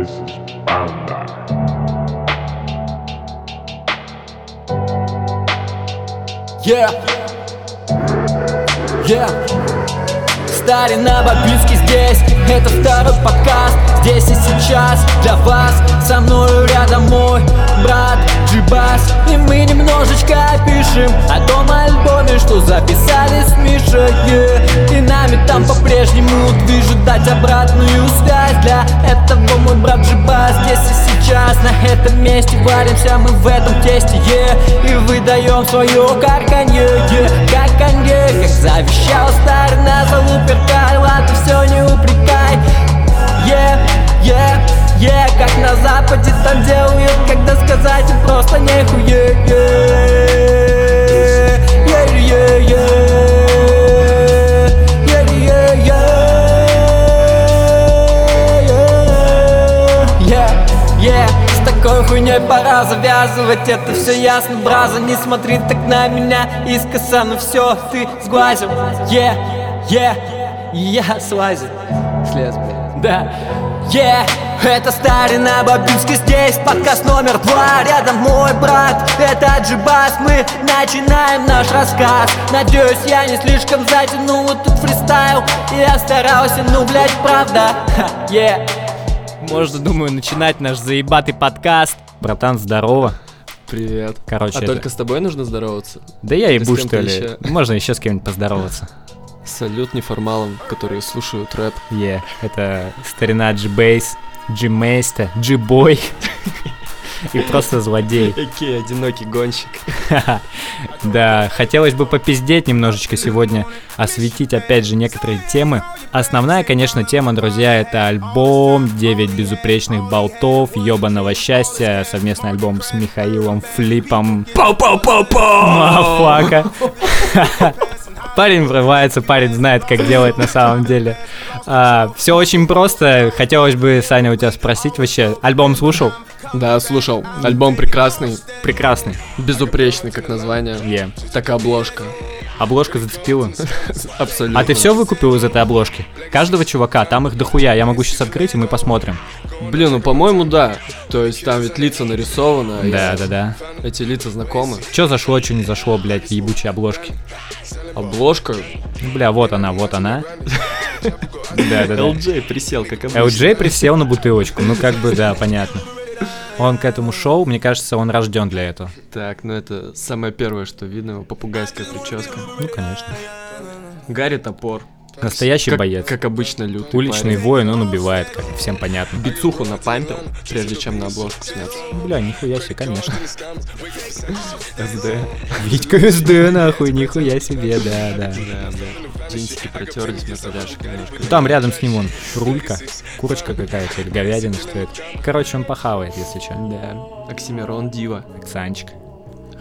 This. Yeah. Yeah. Старина Бабинский здесь Это второй подкаст Здесь и сейчас для вас Со мною рядом мой брат Джибас И мы немножечко пишем О том альбоме, что записали с Мишей yeah. И нами там по-прежнему движет Дать обратную связь Для этого мой брат Джибас Здесь и сейчас на этом месте Варимся мы в этом тесте yeah. И выдаем свое карканье yeah. Карканье, как завещал старина Залуперкай, ладно, все не упрекай сказать им просто нехуе такой хуйней пора завязывать Это все ясно, браза Не смотри так на меня искоса Ну все, ты сглазил Yeah, yeah, я слазил Слез, блядь Да Yeah, это старина Бабинский здесь Подкаст номер два, рядом мой брат Это Джибас, мы начинаем наш рассказ Надеюсь, я не слишком затянул вот тут фристайл Я старался, ну, блядь, правда Ха, Yeah можно, думаю, начинать наш заебатый подкаст. Братан, здорово. Привет. Короче, а это- только с тобой нужно здороваться? Да я ебу, что ли. еще? Можно еще с кем-нибудь поздороваться. Салют неформалам, которые слушают рэп. Е, это старина G-Bass, G-Meister, G-Boy и просто злодей. Окей, одинокий гонщик. Да, хотелось бы попиздеть немножечко сегодня, осветить опять же некоторые темы. Основная, конечно, тема, друзья, это альбом «9 безупречных болтов», ёбаного счастья, совместный альбом с Михаилом Флипом. Мафака. Парень врывается, парень знает, как делать на самом деле. все очень просто. Хотелось бы, Саня, у тебя спросить вообще. Альбом слушал? Да, слушал. Альбом прекрасный, Прекрасный. безупречный, как название. Е. Так и обложка. Обложка зацепила. Абсолютно. А ты все выкупил из этой обложки? Каждого чувака, там их дохуя. Я могу сейчас открыть, и мы посмотрим. Блин, ну по-моему, да. То есть там ведь лица нарисованы. а Да, да, да. Эти лица знакомы. Че зашло, что не зашло, блядь, в ебучей обложки? Обложка. Бля, вот она, вот она. Да, да, да. LJ присел, как обычно. LJ присел на бутылочку, ну как бы, да, понятно. Он к этому шоу, мне кажется, он рожден для этого. Так, ну это самое первое, что видно, его попугайская прическа. Ну, конечно. Гарри топор. Настоящий как, боец. Как обычно лютый Уличный парень. воин, он убивает, как всем понятно. Бицуху напампил, прежде чем на обложку сняться. Бля, нихуя себе, конечно. СД. Витька СД, нахуй, нихуя себе, да, да. Да, да. Джинсики протерлись, мордашек немножко. Там рядом с ним он рулька, курочка какая-то или говядина, что это. Короче, он похавает, если что. Да. Оксимирон Дива. Оксанчик.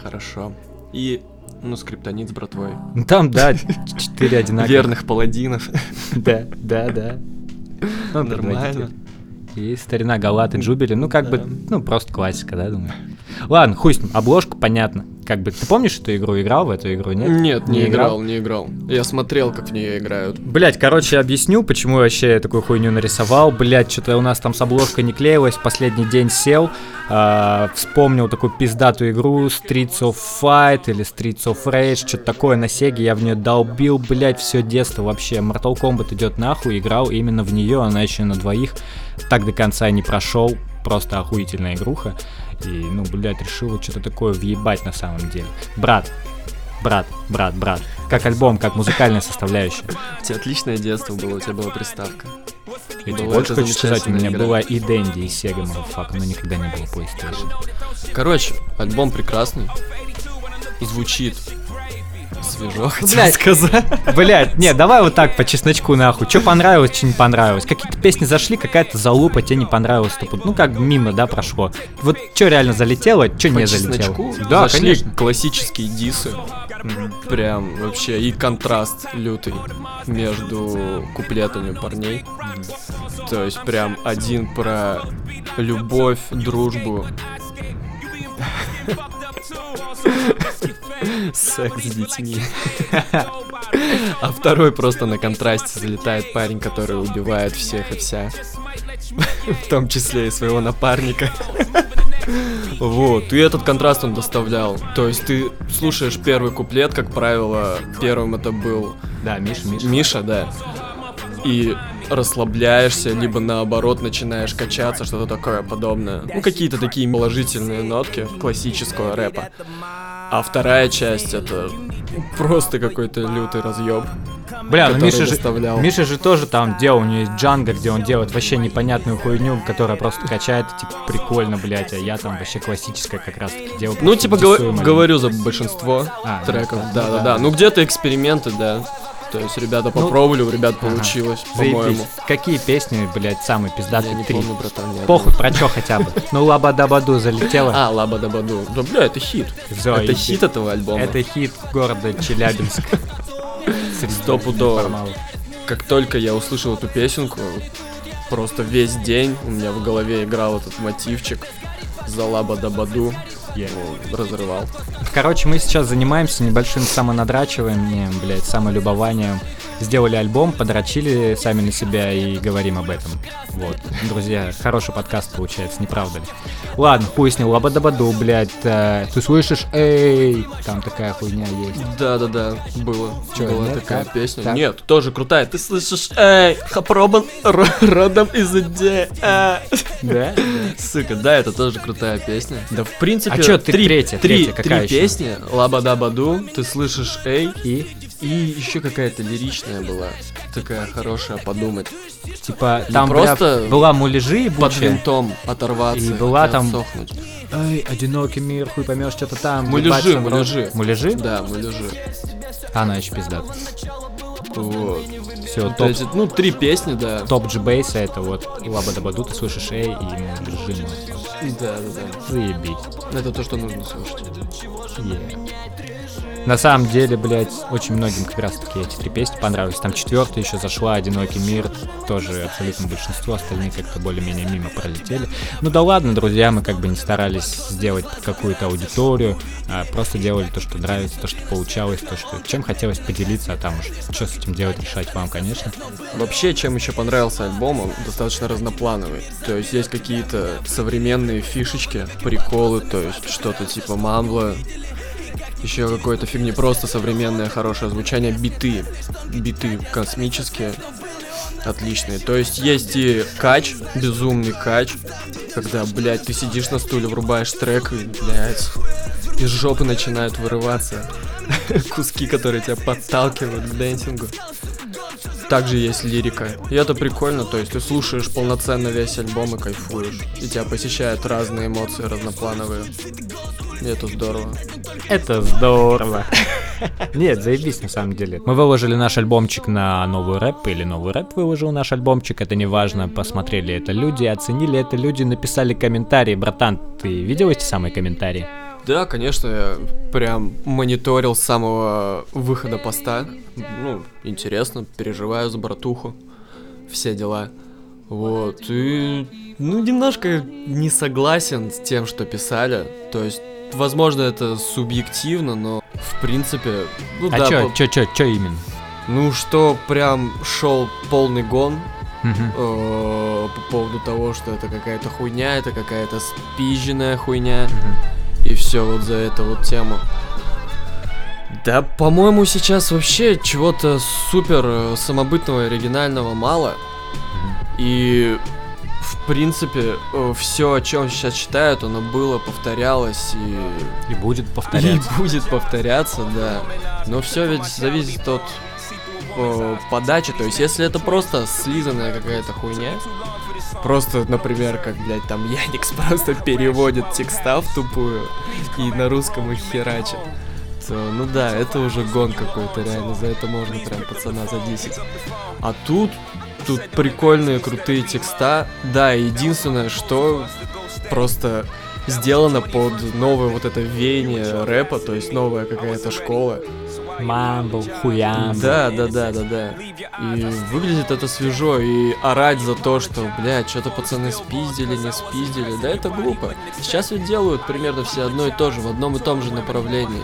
Хорошо. И, ну, скриптонит с братвой. Ну там, да, четыре одинаковых. Верных паладинов. Да, да, да. Ну, Нормально. И старина Галат и Джубили, ну как бы, ну просто классика, да, думаю. Ладно, хуй с ним, обложка, понятно. Как бы, ты помнишь эту игру, играл в эту игру, нет? Нет, не играл, не играл. Я смотрел, как в нее играют. Блять, короче, объясню, почему я вообще такую хуйню нарисовал. Блять, что-то у нас там с обложкой не клеилось. Последний день сел, а, вспомнил такую пиздатую игру Streets of Fight или Streets of Rage, что-то такое на Сеге. Я в нее долбил, блять, все детство вообще. Mortal Kombat идет нахуй, играл именно в нее, она еще на двоих. Так до конца не прошел. Просто охуительная игруха. И, ну, блядь, решил вот что-то такое въебать на самом деле. Брат, брат, брат, брат. Как альбом, как музыкальная составляющая. У тебя отличное детство было, у тебя была приставка. Я тебе больше хочу сказать, у меня игра. была и Дэнди, и Sega, motherfucker, но никогда не было PlayStation. Короче, альбом прекрасный. Звучит свежо, хотел блядь. сказать. Блять, не, давай вот так по чесночку нахуй. Что понравилось, что не понравилось. Какие-то песни зашли, какая-то залупа, тебе не понравилось. то Ну как мимо, да, прошло. Вот что реально залетело, что По не залетело. Да, зашли конечно. классические дисы. Прям вообще и контраст лютый между куплетами парней. То есть прям один про любовь, дружбу. Секс с детьми. А второй просто на контрасте залетает парень, который убивает всех и вся. в том числе и своего напарника. Вот, и этот контраст он доставлял. То есть ты слушаешь первый куплет, как правило, первым это был Да, Миша, Миша. Миша, да. И расслабляешься, либо наоборот начинаешь качаться, что-то такое подобное. Ну, какие-то такие положительные нотки классического рэпа. А вторая часть это просто какой-то лютый разъеб. Бля, ну Миша же. Миша же тоже там делал, у него есть Джанго, где он делает вообще непонятную хуйню, которая просто качает, типа, прикольно, блядь, а я там вообще классическое как раз таки делал. Ну, типа, диссуемое. говорю за большинство А, треков. ну, Да, да, да, да. да. Ну, где-то эксперименты, да. То есть ребята Ну, попробовали, у ребят ага. получилось, по-моему. Какие песни, блядь, самые Я пиздатые не три? помню, братан, Похуй, про чё хотя бы. Ну, Лаба-Дабаду залетела. А, Лаба Дабаду. Да, бля, это хит. Это хит этого альбома. Это хит города Челябинск. Стопудово. Как только я услышал эту песенку, просто весь день у меня в голове играл этот мотивчик за Лаба Дабаду. Yeah. Ну, разрывал. Короче, мы сейчас занимаемся небольшим самонадрачиванием, блядь, самолюбованием. Сделали альбом, подрочили сами на себя и говорим об этом. Вот. Друзья, хороший подкаст получается, не правда ли? Ладно, хуй с ним, лабадабаду, блядь. э, ты слышишь? Эй! Там такая хуйня есть. Да-да-да, было. Чё, Была нет? такая Так? песня. Так. Нет, тоже крутая. Ты слышишь, эй, Хапробан ро- родом из Иде. э». Да? Сука, да, это тоже крутая песня. Да, в принципе, А чё, ты три, третья, три, третья какая три песни. Лаба-дабаду, ты слышишь, эй, И? И еще какая-то лиричная была. Такая хорошая, подумать. Типа, Не там просто бля, была муляжи Под ебучая. винтом оторваться И была и там- отсохнуть. Эй, одинокий мир, хуй поймешь, что-то там. Муляжи, муляжи. Муляжи? Да, мы лежи. Она еще пиздата. Вот. Все, Вот топ, эти, ну, три песни, да. топ G-бейса это вот Лаба-Дабаду, ты слышишь Эй и муляжи. ну, Да, да, да. Заебись. Это то, что нужно слушать. Yeah. На самом деле, блядь, очень многим как раз таки эти три песни понравились. Там четвертая еще зашла, Одинокий мир, тоже абсолютно большинство, остальные как-то более-менее мимо пролетели. Ну да ладно, друзья, мы как бы не старались сделать какую-то аудиторию, а просто делали то, что нравится, то, что получалось, то, что чем хотелось поделиться, а там уж что с этим делать, решать вам, конечно. Вообще, чем еще понравился альбом, он достаточно разноплановый. То есть есть какие-то современные фишечки, приколы, то есть что-то типа мамбла, еще какой-то фигни, просто современное хорошее звучание, биты, биты космические, отличные. То есть есть и кач, безумный кач, когда, блядь, ты сидишь на стуле, врубаешь трек и, блядь, из жопы начинают вырываться куски, которые тебя подталкивают к dancing у. Также есть лирика. И это прикольно, то есть ты слушаешь полноценно весь альбом и кайфуешь. И тебя посещают разные эмоции разноплановые. Это здорово. Это здорово. Нет, заебись на самом деле. Мы выложили наш альбомчик на новый рэп, или новый рэп выложил наш альбомчик, это не важно. Посмотрели это люди, оценили это люди, написали комментарии. Братан, ты видел эти самые комментарии? Да, конечно, я прям мониторил с самого выхода поста. Ну, интересно, переживаю за братуху. Все дела. Вот, и... Ну, немножко не согласен с тем, что писали. То есть, возможно, это субъективно, но, в принципе... Ну, а да, чё, по- чё, чё, чё именно? Ну, что прям шел полный гон э, по поводу того, что это какая-то хуйня, это какая-то спизженная хуйня. И все вот за эту вот тему. Да, по-моему, сейчас вообще чего-то супер э, самобытного, оригинального мало. И принципе, все, о чем сейчас читают, оно было, повторялось и, И будет и повторяться. будет повторяться, да. Но все ведь зависит от э, подачи. То есть, если это просто слизанная какая-то хуйня, просто, например, как, блядь, там Яникс просто переводит текста в тупую и на русском их херачит, то, ну да, это уже гон какой-то, реально, за это можно прям пацана задесить. А тут, тут прикольные, крутые текста. Да, единственное, что просто сделано под новое вот это веяние рэпа, то есть новая какая-то школа. Мамбл, хуям. Да, да, да, да, да. И выглядит это свежо, и орать за то, что, блядь, что-то пацаны спиздили, не спиздили, да это глупо. Сейчас ведь делают примерно все одно и то же, в одном и том же направлении.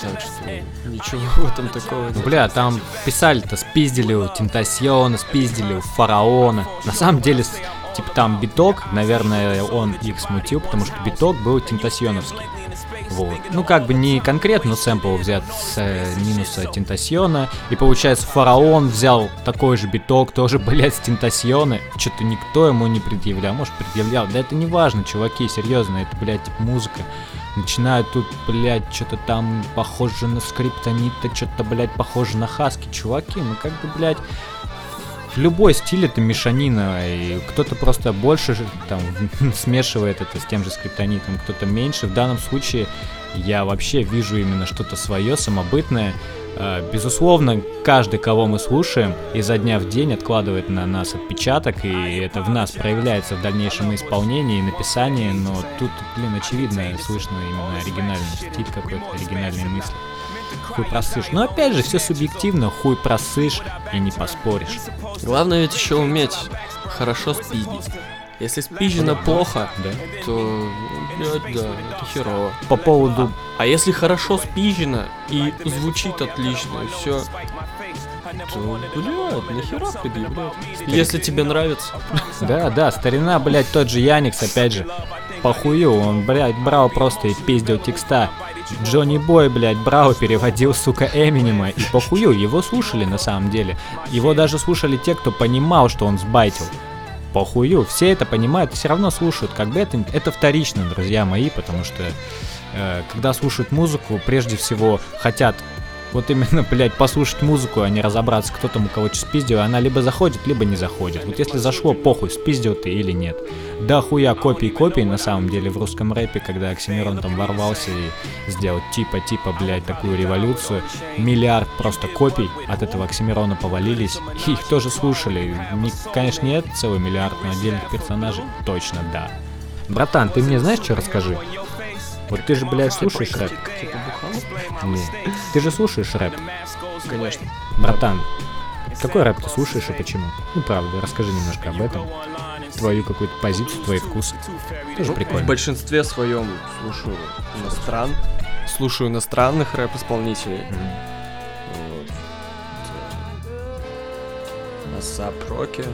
Так что ничего в этом такого нет. Бля, там писали-то, спиздили у Тентасиона, спиздили у Фараона. На самом деле, типа там биток, наверное, он их смутил, потому что биток был тентасионовский. Вот. Ну, как бы не конкретно, но сэмпл взят с э, минуса Тентасиона. И получается, фараон взял такой же биток, тоже, блядь, с Тентасиона. Что-то никто ему не предъявлял. Может, предъявлял. Да это не важно, чуваки, серьезно, это, блядь, типа музыка. Начинают тут, блядь, что-то там похоже на скриптонита, что-то, блядь, похоже на хаски. Чуваки, ну как бы, блядь, любой стиль это мешанина, и кто-то просто больше там смешивает это с тем же скриптонитом, кто-то меньше. В данном случае я вообще вижу именно что-то свое, самобытное. Э, Безусловно, каждый, кого мы слушаем, изо дня в день откладывает на нас отпечаток, и это в нас проявляется в дальнейшем исполнении и написании, но тут, блин, очевидно, слышно именно оригинальный стиль какой-то, оригинальные мысли. Хуй просышь. Но опять же, все субъективно, хуй просышь и не поспоришь. Главное ведь еще уметь хорошо спиздить. Если спизжено плохо, Да? то, ну, блядь, да, это херово. По поводу... А если хорошо спизжено и звучит отлично, и все, то, блядь, нахера предъявлять? Если тебе нравится. Да, да, старина, блядь, тот же Яникс, опять же, похую, он, блядь, брал просто и пиздил текста. Джонни Бой, блядь, брал, переводил, сука, Эминема, и похую, его слушали на самом деле. Его даже слушали те, кто понимал, что он сбайтил. Похую, все это понимают и все равно слушают. Как бы это, это вторично, друзья мои, потому что э, когда слушают музыку, прежде всего хотят вот именно, блядь, послушать музыку, а не разобраться, кто там у кого что спиздил, она либо заходит, либо не заходит. Вот если зашло, похуй, спиздил ты или нет. Да хуя копий копий на самом деле в русском рэпе, когда Оксимирон там ворвался и сделал типа-типа, блядь, такую революцию. Миллиард просто копий от этого Оксимирона повалились, и их тоже слушали. Не, конечно, нет целый миллиард, но отдельных персонажей точно да. Братан, ты мне знаешь, что расскажи? Вот ты же, блядь, слушаешь рэп. Типа бухал? Не. Ты же слушаешь рэп. Конечно. Братан, какой рэп ты слушаешь и почему? Ну, правда, расскажи немножко об этом. Твою какую-то позицию, твои вкусы. Тоже Ну, В прикольно. большинстве своем слушаю иностран, слушаю иностранных рэп-исполнителей. Мгм. Вот. Это Асап Роки.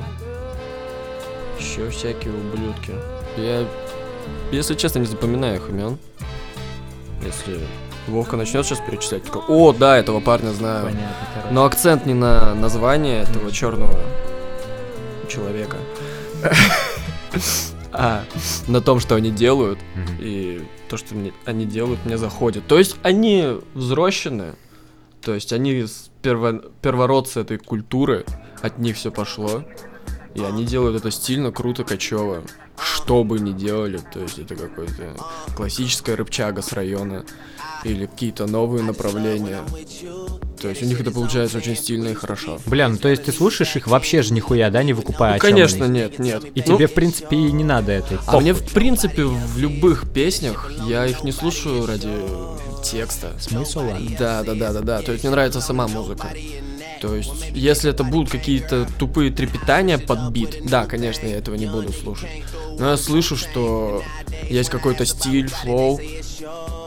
Еще всякие ублюдки. Я, если честно, не запоминаю их имен. Если Вовка начнет сейчас перечислять, такой, о, да, этого парня знаю. Понятно, короче. Но акцент не на название этого черного человека, а на том, что они делают. И то, что они делают, мне заходит. То есть они взрослены, то есть они перво- первородцы этой культуры, от них все пошло. И они делают это стильно, круто, кочево. Что бы ни делали, то есть это какой-то классическая рыбчага с района или какие-то новые направления. То есть у них это получается очень стильно и хорошо. Бля, ну то есть ты слушаешь их вообще же нихуя, да, не выкупая Ну, конечно, нет, нет. И Ну, тебе, в принципе, и не надо это. А мне, в принципе, в любых песнях я их не слушаю ради текста. Смысл? Да, да, да, да, да. То есть мне нравится сама музыка. То есть, если это будут какие-то тупые трепетания под бит, да, конечно, я этого не буду слушать. Но я слышу, что есть какой-то стиль, флоу.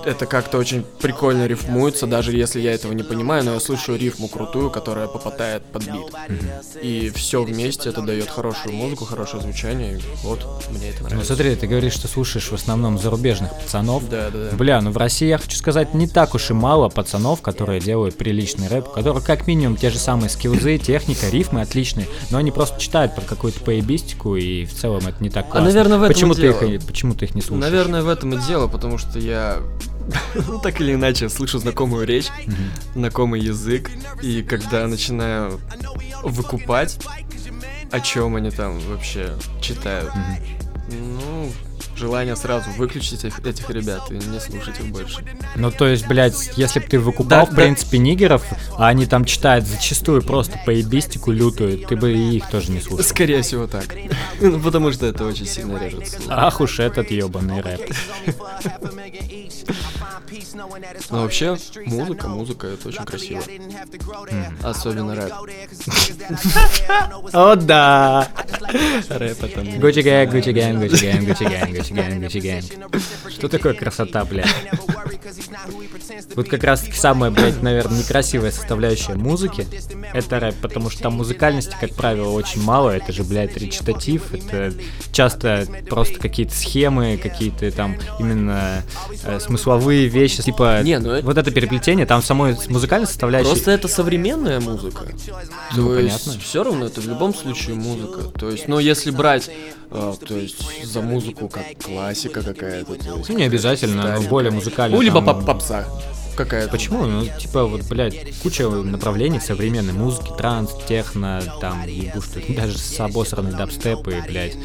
Это как-то очень прикольно рифмуется, даже если я этого не понимаю, но я слышу рифму крутую, которая попадает под бит. И все вместе это дает хорошую музыку, хорошее звучание. И вот, мне это Ну нравится. смотри, ты говоришь, что слушаешь в основном зарубежных пацанов. Да, да, да. Бля, ну в России, я хочу сказать, не так уж и мало пацанов, которые делают приличный рэп, которые как минимум те же самые скиллзы, техника, рифмы отличные, но они просто читают про какую-то поебистику, и в целом это не так классно. А, наверное, в этом почему и ты их, дело. и- почему ты их не слушаешь? Наверное, в этом и дело, потому что я ну, так или иначе слышу знакомую речь, знакомый язык, и когда начинаю выкупать, о чем они там вообще читают, ну, желание сразу выключить этих, этих ребят и не слушать их больше. Ну, то есть, блядь, если бы ты выкупал, Да, в да. принципе, нигеров, а они там читают зачастую просто поебистику лютую, ты бы и их тоже не слушал. Скорее всего так. Ну, потому что это очень сильно режет слух. Ах уж этот ебаный рэп. Но вообще, музыка, музыка, это очень красиво. Особенно рэп. О, да! Рэп это. Gucci gang, Gucci gang, Gucci gang, Gucci gang, Gucci gang. Что такое красота, блядь? Вот как раз таки самая, блядь, наверное, некрасивая составляющая музыки — это рэп, потому что там музыкальности, как правило, очень мало. Это же, блядь, речитатив, это часто просто какие-то схемы, какие-то там именно э, смысловые вещи. Типа, Не, ну это- вот это переплетение, там самой музыкальной составляющей... Просто это современная музыка. Ну, то есть понятно. все равно это в любом случае музыка. То есть, но если брать, э, то есть за музыку как классика какая-то, то есть Ну, не обязательно, но более музыкально. Ну, либо там, поп- попса какая-то. Почему? Ну, типа, вот, блядь, куча направлений современной музыки, транс, техно, там, ебу, что даже с обосранный дабстеп и, блядь,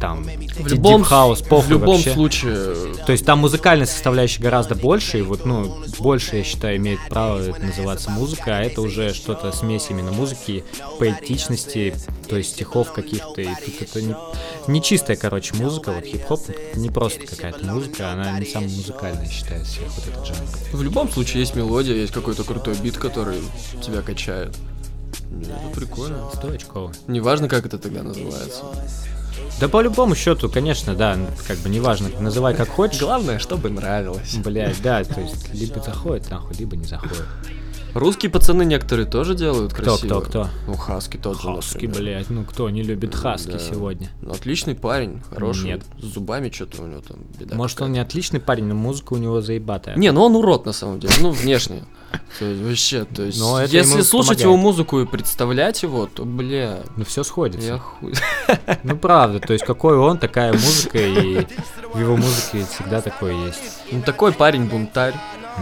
там, В любом, хаус, похуй в любом вообще. случае, То есть там музыкальной составляющей гораздо больше, и вот, ну, больше, я считаю, имеет право называться музыка, а это уже что-то смесь именно музыки, поэтичности, то есть стихов каких-то, и тут это не, не чистая, короче, музыка, вот хип-хоп не просто какая-то музыка, она не самая музыкальная, считаю, всех вот этот жанр. в любом случае есть мелодия, есть какой-то крутой бит, который тебя качает. Ну, Это прикольно. Сто очков. Неважно, как это тогда называется. Да по любому счету, конечно, да, как бы неважно, называй как хочешь. Главное, чтобы нравилось. Блять, да, то есть либо заходит нахуй, либо не заходит. Русские пацаны некоторые тоже делают Кто, красиво. кто, кто? Ну, Хаски тот же, Хаски, например. блять, ну кто не любит хаски Да. сегодня? Ну, Отличный парень, хороший. Нет. С зубами что-то у него там беда. Может он не отличный парень, но музыка у него заебатая. Не, ну он урод на самом деле, ну внешне. То есть вообще, то есть, Но это если слушать помогает. его музыку и представлять его, то, бля, Ну все сходится. я хуй. Ну правда, то есть какой он, такая музыка, и в его музыке всегда такое есть. Ну такой парень бунтарь.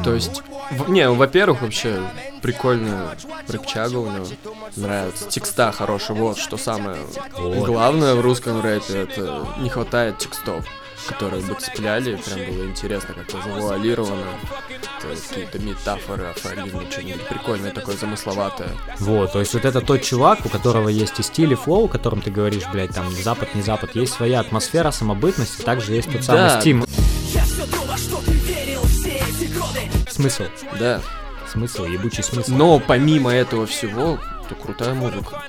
То есть, в- не, во-первых, вообще прикольная рэпчага у него. Нравится. Текста хорошие, вот что самое Вот. главное в русском рэпе, это не хватает текстов которые бы цепляли, прям было интересно, как-то завуалировано, то есть какие-то метафоры, афоризмы, что-нибудь прикольное такое, замысловатое. Вот, то есть вот это тот чувак, у которого есть и стиль, и флоу, о котором ты говоришь, блядь, там, запад, не запад, есть своя атмосфера, самобытность, и также есть тот самый Да. стимул. Смысл, Да. Смысл, ебучий смысл. Но помимо этого всего, то крутая музыка.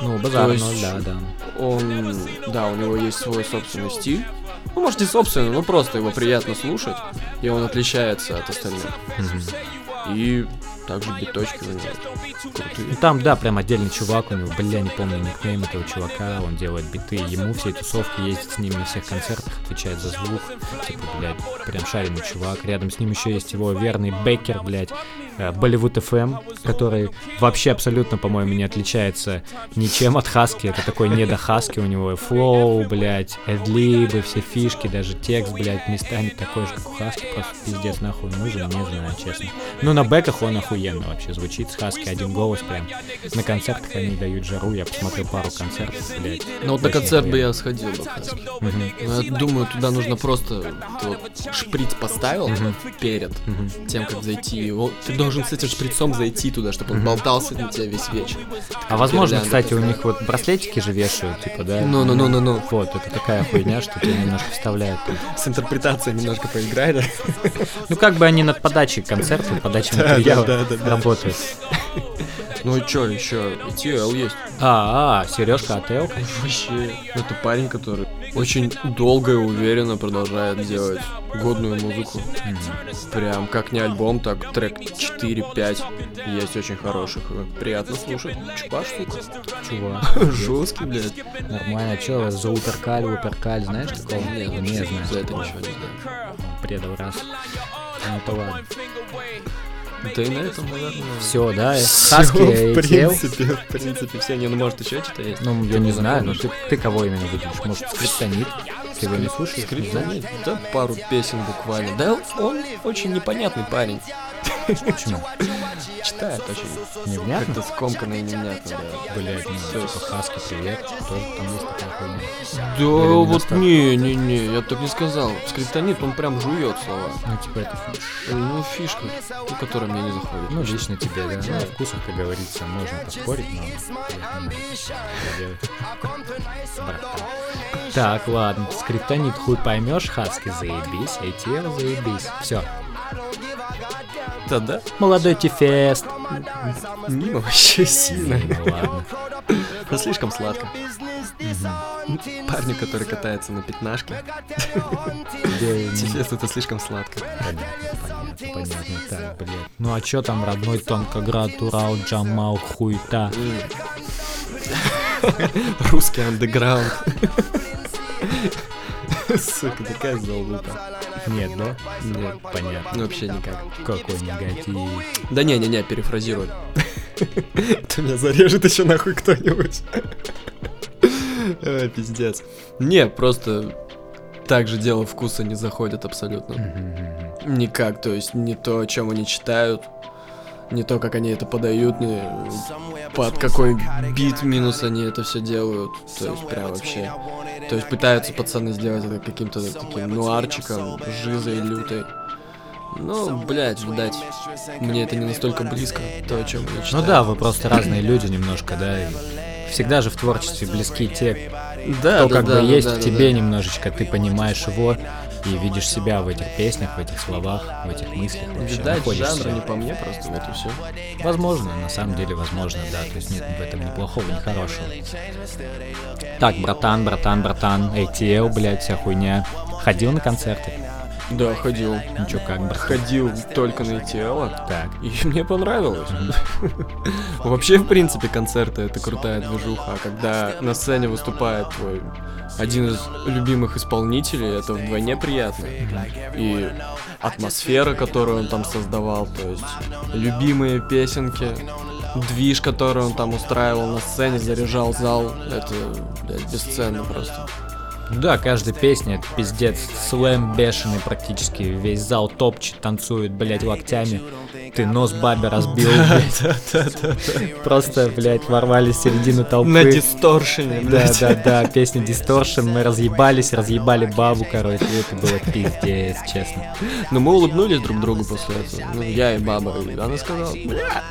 Ну, базар, то ну, есть- да, да. Он, да, у него есть свой собственный стиль. Ну, может, не собственный, но просто его приятно слушать. И он отличается от остальных. Мгм. И также биточки. Ну там, да, прям отдельный чувак у него, бля, не помню никнейм этого чувака, он делает биты, ему все тусовки, ездит с ним на всех концертах, отвечает за звук, типа, блядь, прям шаренный чувак. Рядом с ним еще есть его верный Беккер, блядь, э, Болливуд FM, который вообще абсолютно, по-моему, не отличается ничем от Хаски, это такой не до Хаски, у него флоу, блядь, эдлибы, все фишки, даже текст, блядь, местами такой же, как у Хаски, просто пиздец, нахуй нужен, не знаю, честно. Ну, на бэках он охуенно вообще звучит с Хаски, один голос прям. На концертах они дают жару, я посмотрел пару концертов, блядь. Ну вот на концерт бы я сходил бы, Хаски. Но я думаю, туда нужно просто вот шприц поставил Мгм. перед Мгм. тем, как зайти. Его- ты должен с этим шприцом зайти туда, чтобы он болтался на тебя весь вечер. А возможно, Гирлянда кстати, у них вот браслетики же вешают, типа, да? Ну-ну-ну-ну-ну. Вот, это такая хуйня, что тебя немножко вставляют. С интерпретацией немножко поиграй, да? Ну, как бы они над подачей концерта, подачей Да, материала работают. Ну и чё, еще и TL есть. А, а, Сережка Ател. Вообще, это парень, который очень долго и уверенно продолжает делать годную музыку. Прям как не альбом, так трек 4-5 есть очень хороших. Приятно слушать. Чупаш, сука. Чувак, Жесткий, блядь. нормально. Че, за Уперкаль, Уперкаль, знаешь такого? Нет, не знаю. за это ничего не знаю. Предал раз. Ну, это ладно. Да и на этом, наверное... Все, да? Хаски в принципе, в принципе, все. Не, ну может еще что-то есть. Ну, я не знаю, но напомнишь? ты, ты кого именно выделишь? Может, Скриптонит? Ты его не слушаешь? Скриптонит, да, пару песен буквально. Да, он очень непонятный парень. Почему? Читает очень Невнятно? как-то скомканно и невнятно, да. Блять, ну, типа Хаски, привет. Тоже там есть такая хуйня. Да, не вот не-не-не, я так не сказал. Скриптонит, он прям жует слова. Ну, типа, это фиш. Ну, фишка, ну, которая мне не заходит. Ну, лично тебе, да. Ну, о вкусах, как говорится, можно поспорить, но... Так, ладно. Скриптонит хуй поймешь, Хаски заебись, ATL заебись. Все. Да, да? Молодой Тифест. Мимо вообще сильно. Ну ладно. Но слишком сладко. Парню, который катается на пятнашке. Тебе это слишком сладко. Понятно, понятно. понятно, понятно. Так, блядь. Ну а чё там, родной Тонкоград, Урал, Джамал, хуйта? Русский андеграунд. Сука, такая залупа. Нет, да? Нет, Понятно. ну вообще никак. Какой негатив. Да не-не-не, перефразирую. Ты меня зарежет еще нахуй кто-нибудь. Ой, Пиздец. Не, просто так же дело вкуса не заходит абсолютно. Никак, то есть не то, о чем они читают, не то, как они это подают, не под какой бит минус они это все делают. То есть прям вообще. То есть пытаются пацаны сделать это каким-то таким нуарчиком, жизой лютой. Ну, блядь, видать, мне это не настолько близко, то, о чем я Ну читаю. да, вы просто разные люди немножко, да, и всегда же в творчестве близки те, да, кто да, как да, бы да, есть да, в тебе да. немножечко, ты понимаешь его и видишь себя в этих песнях, в этих словах, в этих мыслях. вообще Видать, находишь жанр не по мне просто, вот и все. Возможно, на самом деле, возможно, да. То есть нет в этом ни плохого, ни хорошего. Так, братан, братан, братан, ATL, блядь, вся хуйня. Ходил на концерты? Да, ходил. Ничего как, брат. Ходил только на ETL, Так. и мне понравилось. Вообще, в принципе, концерты это крутая движуха, а когда на сцене выступает твой один из любимых исполнителей, это вдвойне приятно. И атмосфера, которую он там создавал, то есть любимые песенки, движ, который он там устраивал на сцене, заряжал зал, это, блядь, бесценно просто. Да, каждая песня это пиздец. Слэм бешеный практически. Весь зал топчет, танцует, блядь, локтями. Ты нос бабе разбил, блядь. Просто, блядь, ворвались в середину толпы. На дисторшене, Да, блядь. да, да, песня Distortion, мы разъебались, разъебали бабу, короче, это было пиздец, честно. Но мы улыбнулись друг другу после этого. Ну, я и баба. И она сказала, бля,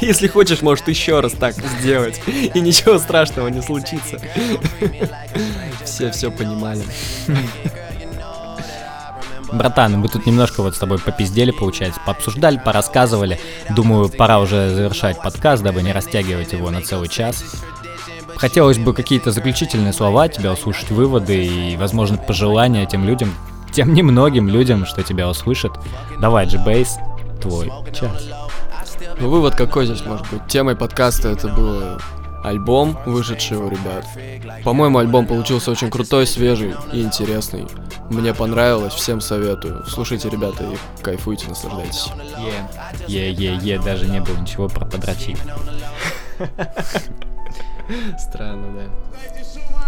если хочешь, может еще раз так сделать. И ничего страшного не случится. Все все понимали. Братан, мы тут немножко вот с тобой попиздели, получается, пообсуждали, порассказывали. Думаю, пора уже завершать подкаст, дабы не растягивать его на целый час. Хотелось бы какие-то заключительные слова тебя услышать, выводы и, возможно, пожелания тем людям, тем немногим людям, что тебя услышат. Давай, G-Base, твой час. Ну, вывод какой здесь может быть? Темой подкаста это был альбом, вышедший у ребят. По-моему, альбом получился очень крутой, свежий и интересный. Мне понравилось, всем советую. Слушайте, ребята, и кайфуйте, наслаждайтесь. Е-е-е, даже не было ничего про подрочить. Странно, да.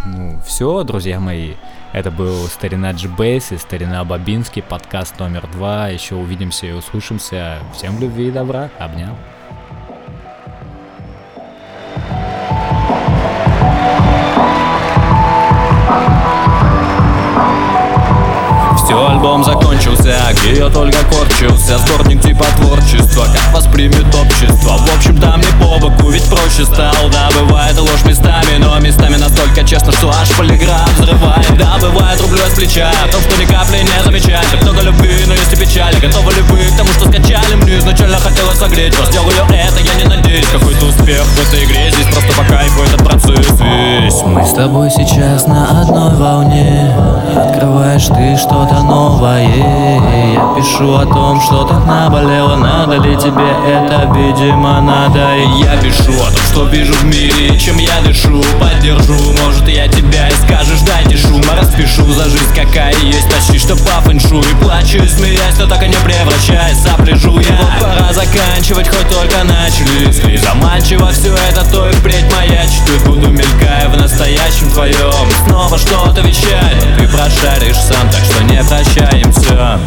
Ну, все, друзья мои. Это был Старина G-Base и Старина Бабинский, подкаст номер два. Еще увидимся и услышимся. Всем любви и добра. Обнял. Альбом закончился, где я только корчился Сборник типа творчества, как воспримет общество В общем, там не по боку, ведь проще стал Да, бывает ложь местами, но местами настолько честно, что аж полиграф взрывает Да, бывает рублю с плеча, о том, что ни капли не замечать Так много любви, но есть и печали Готовы ли вы к тому, что скачали? Мне изначально хотелось согреть вас Делаю это, я не надеюсь Какой-то успех в этой игре Здесь просто по кайфу этот процесс весь Мы с тобой сейчас на одной волне. Открываешь ты что-то новое. Я пишу о том, что так наболело. Надо ли тебе это, видимо, надо. И я пишу о том, что вижу в мире Чем я дышу, поддержу. Может я тебя и скажешь, дайте шума Распишу за жизнь, какая есть. Почти что по фэншу И плачу, и смеясь, но так и не превращаясь. Сопляжу я. Вот пора заканчивать, хоть только начали. Если заманчиво все это, то и впредь маячить Тут буду мелькая в настоящем твоем снова что-то вещать Ты прошаришь сам, так что не прощаемся